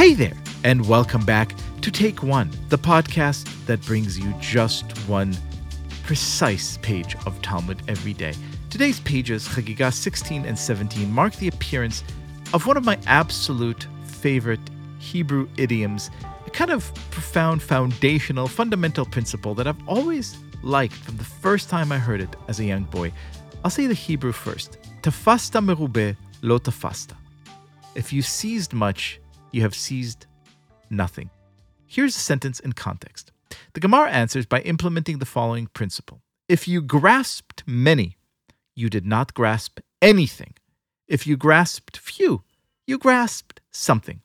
Hey there, and welcome back to Take One, the podcast that brings you just one precise page of Talmud every day. Today's pages, Chagiga 16 and 17, mark the appearance of one of my absolute favorite Hebrew idioms, a kind of profound, foundational, fundamental principle that I've always liked from the first time I heard it as a young boy. I'll say the Hebrew first. Tafasta merube lo tafasta. If you seized much, you have seized nothing. Here's a sentence in context. The Gemara answers by implementing the following principle If you grasped many, you did not grasp anything. If you grasped few, you grasped something.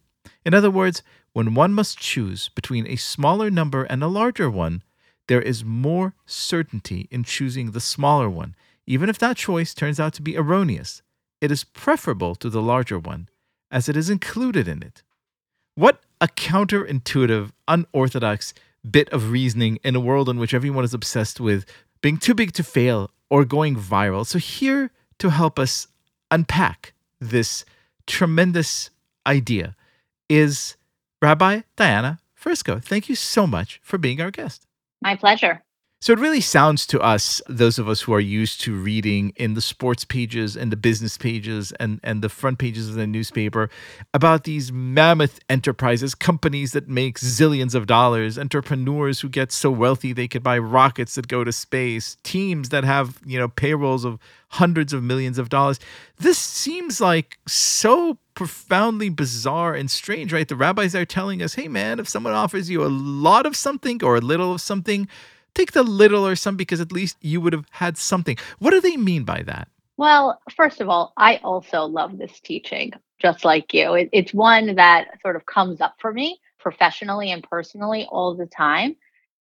In other words, when one must choose between a smaller number and a larger one, there is more certainty in choosing the smaller one, even if that choice turns out to be erroneous. It is preferable to the larger one, as it is included in it. What a counterintuitive, unorthodox bit of reasoning in a world in which everyone is obsessed with being too big to fail or going viral. So, here to help us unpack this tremendous idea is Rabbi Diana Fersko. Thank you so much for being our guest. My pleasure. So it really sounds to us, those of us who are used to reading in the sports pages and the business pages and, and the front pages of the newspaper about these mammoth enterprises, companies that make zillions of dollars, entrepreneurs who get so wealthy they could buy rockets that go to space, teams that have, you know, payrolls of hundreds of millions of dollars. This seems like so profoundly bizarre and strange, right? The rabbis are telling us, hey man, if someone offers you a lot of something or a little of something, take the little or some because at least you would have had something. What do they mean by that? Well, first of all, I also love this teaching, just like you. It, it's one that sort of comes up for me professionally and personally all the time.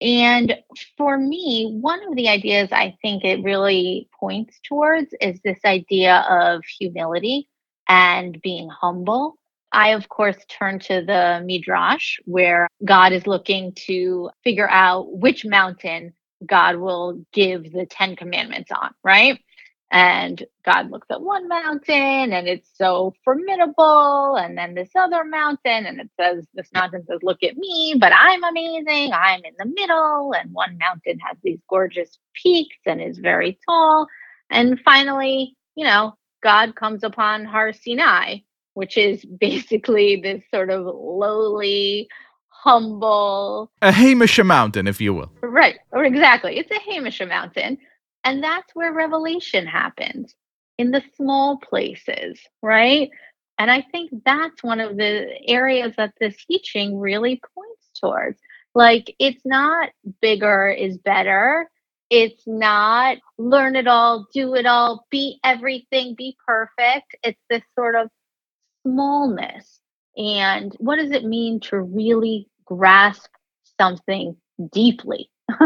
And for me, one of the ideas I think it really points towards is this idea of humility and being humble. I, of course, turn to the Midrash where God is looking to figure out which mountain God will give the Ten Commandments on, right? And God looks at one mountain and it's so formidable. And then this other mountain, and it says, This mountain says, Look at me, but I'm amazing. I'm in the middle. And one mountain has these gorgeous peaks and is very tall. And finally, you know, God comes upon Har Sinai which is basically this sort of lowly, humble. A Heimish mountain, if you will. Right, or exactly. It's a Heimish mountain. And that's where revelation happens in the small places, right? And I think that's one of the areas that this teaching really points towards. Like, it's not bigger is better. It's not learn it all, do it all, be everything, be perfect. It's this sort of smallness and what does it mean to really grasp something deeply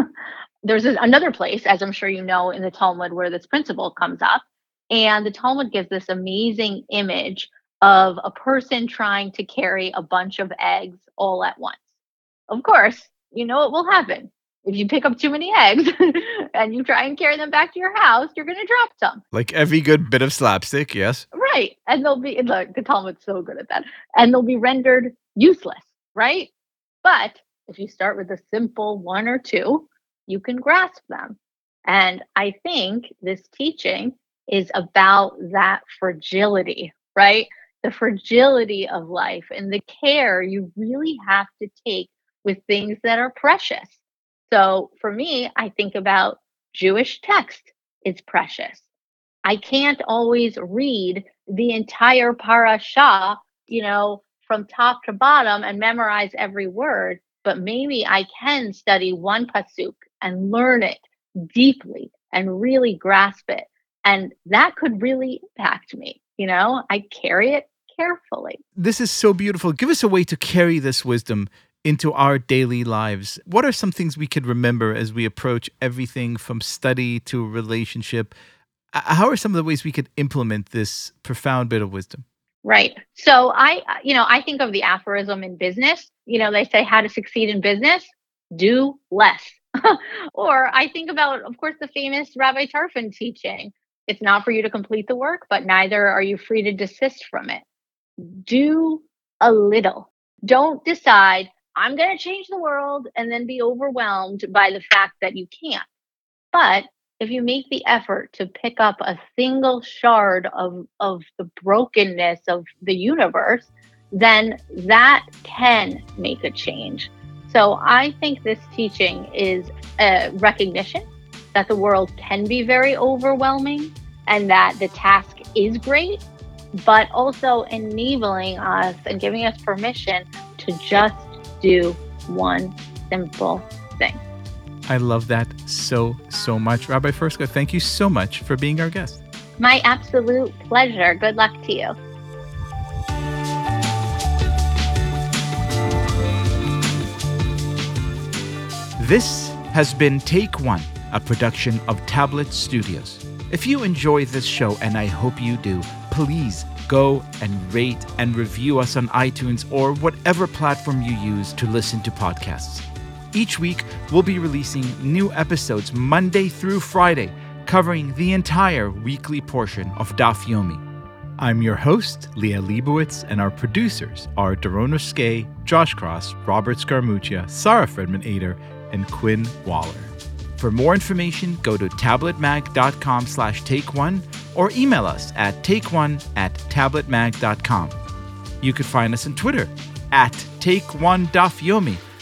there's another place as i'm sure you know in the talmud where this principle comes up and the talmud gives this amazing image of a person trying to carry a bunch of eggs all at once of course you know what will happen if you pick up too many eggs and you try and carry them back to your house, you're going to drop some. Like every good bit of slapstick, yes. Right. And they'll be, look, the Talmud's so good at that. And they'll be rendered useless, right? But if you start with a simple one or two, you can grasp them. And I think this teaching is about that fragility, right? The fragility of life and the care you really have to take with things that are precious so for me, I think about Jewish text. is precious. I can't always read the entire parasha, you know, from top to bottom and memorize every word, but maybe I can study one pasuk and learn it deeply and really grasp it. And that could really impact me. You know, I carry it carefully. This is so beautiful. Give us a way to carry this wisdom into our daily lives. What are some things we could remember as we approach everything from study to relationship? How are some of the ways we could implement this profound bit of wisdom? Right. So I, you know, I think of the aphorism in business. You know, they say how to succeed in business, do less. or I think about, of course, the famous Rabbi Tarfon teaching. It's not for you to complete the work, but neither are you free to desist from it. Do a little Don't decide, I'm going to change the world and then be overwhelmed by the fact that you can't. But if you make the effort to pick up a single shard of, of the brokenness of the universe, then that can make a change. So I think this teaching is a recognition that the world can be very overwhelming and that the task is great, but also enabling us and giving us permission to just do one simple thing. I love that so, so much. Rabbi Fersko, thank you so much for being our guest. My absolute pleasure. Good luck to you. This has been Take One, a production of Tablet Studios. If you enjoy this show, and I hope you do, please go and rate and review us on iTunes or whatever platform you use to listen to podcasts. Each week, we'll be releasing new episodes Monday through Friday, covering the entire weekly portion of Daf Yomi. I'm your host, Liel Leibovitz, and our producers are Daron Skay, Josh Cross, Robert Scaramuccia, Sarah Fredman Ader, and Quinn Waller. For more information, go to tabletmag.com slash take one or email us at takeone at tabletmag.com. You could find us on Twitter at take one dafyomi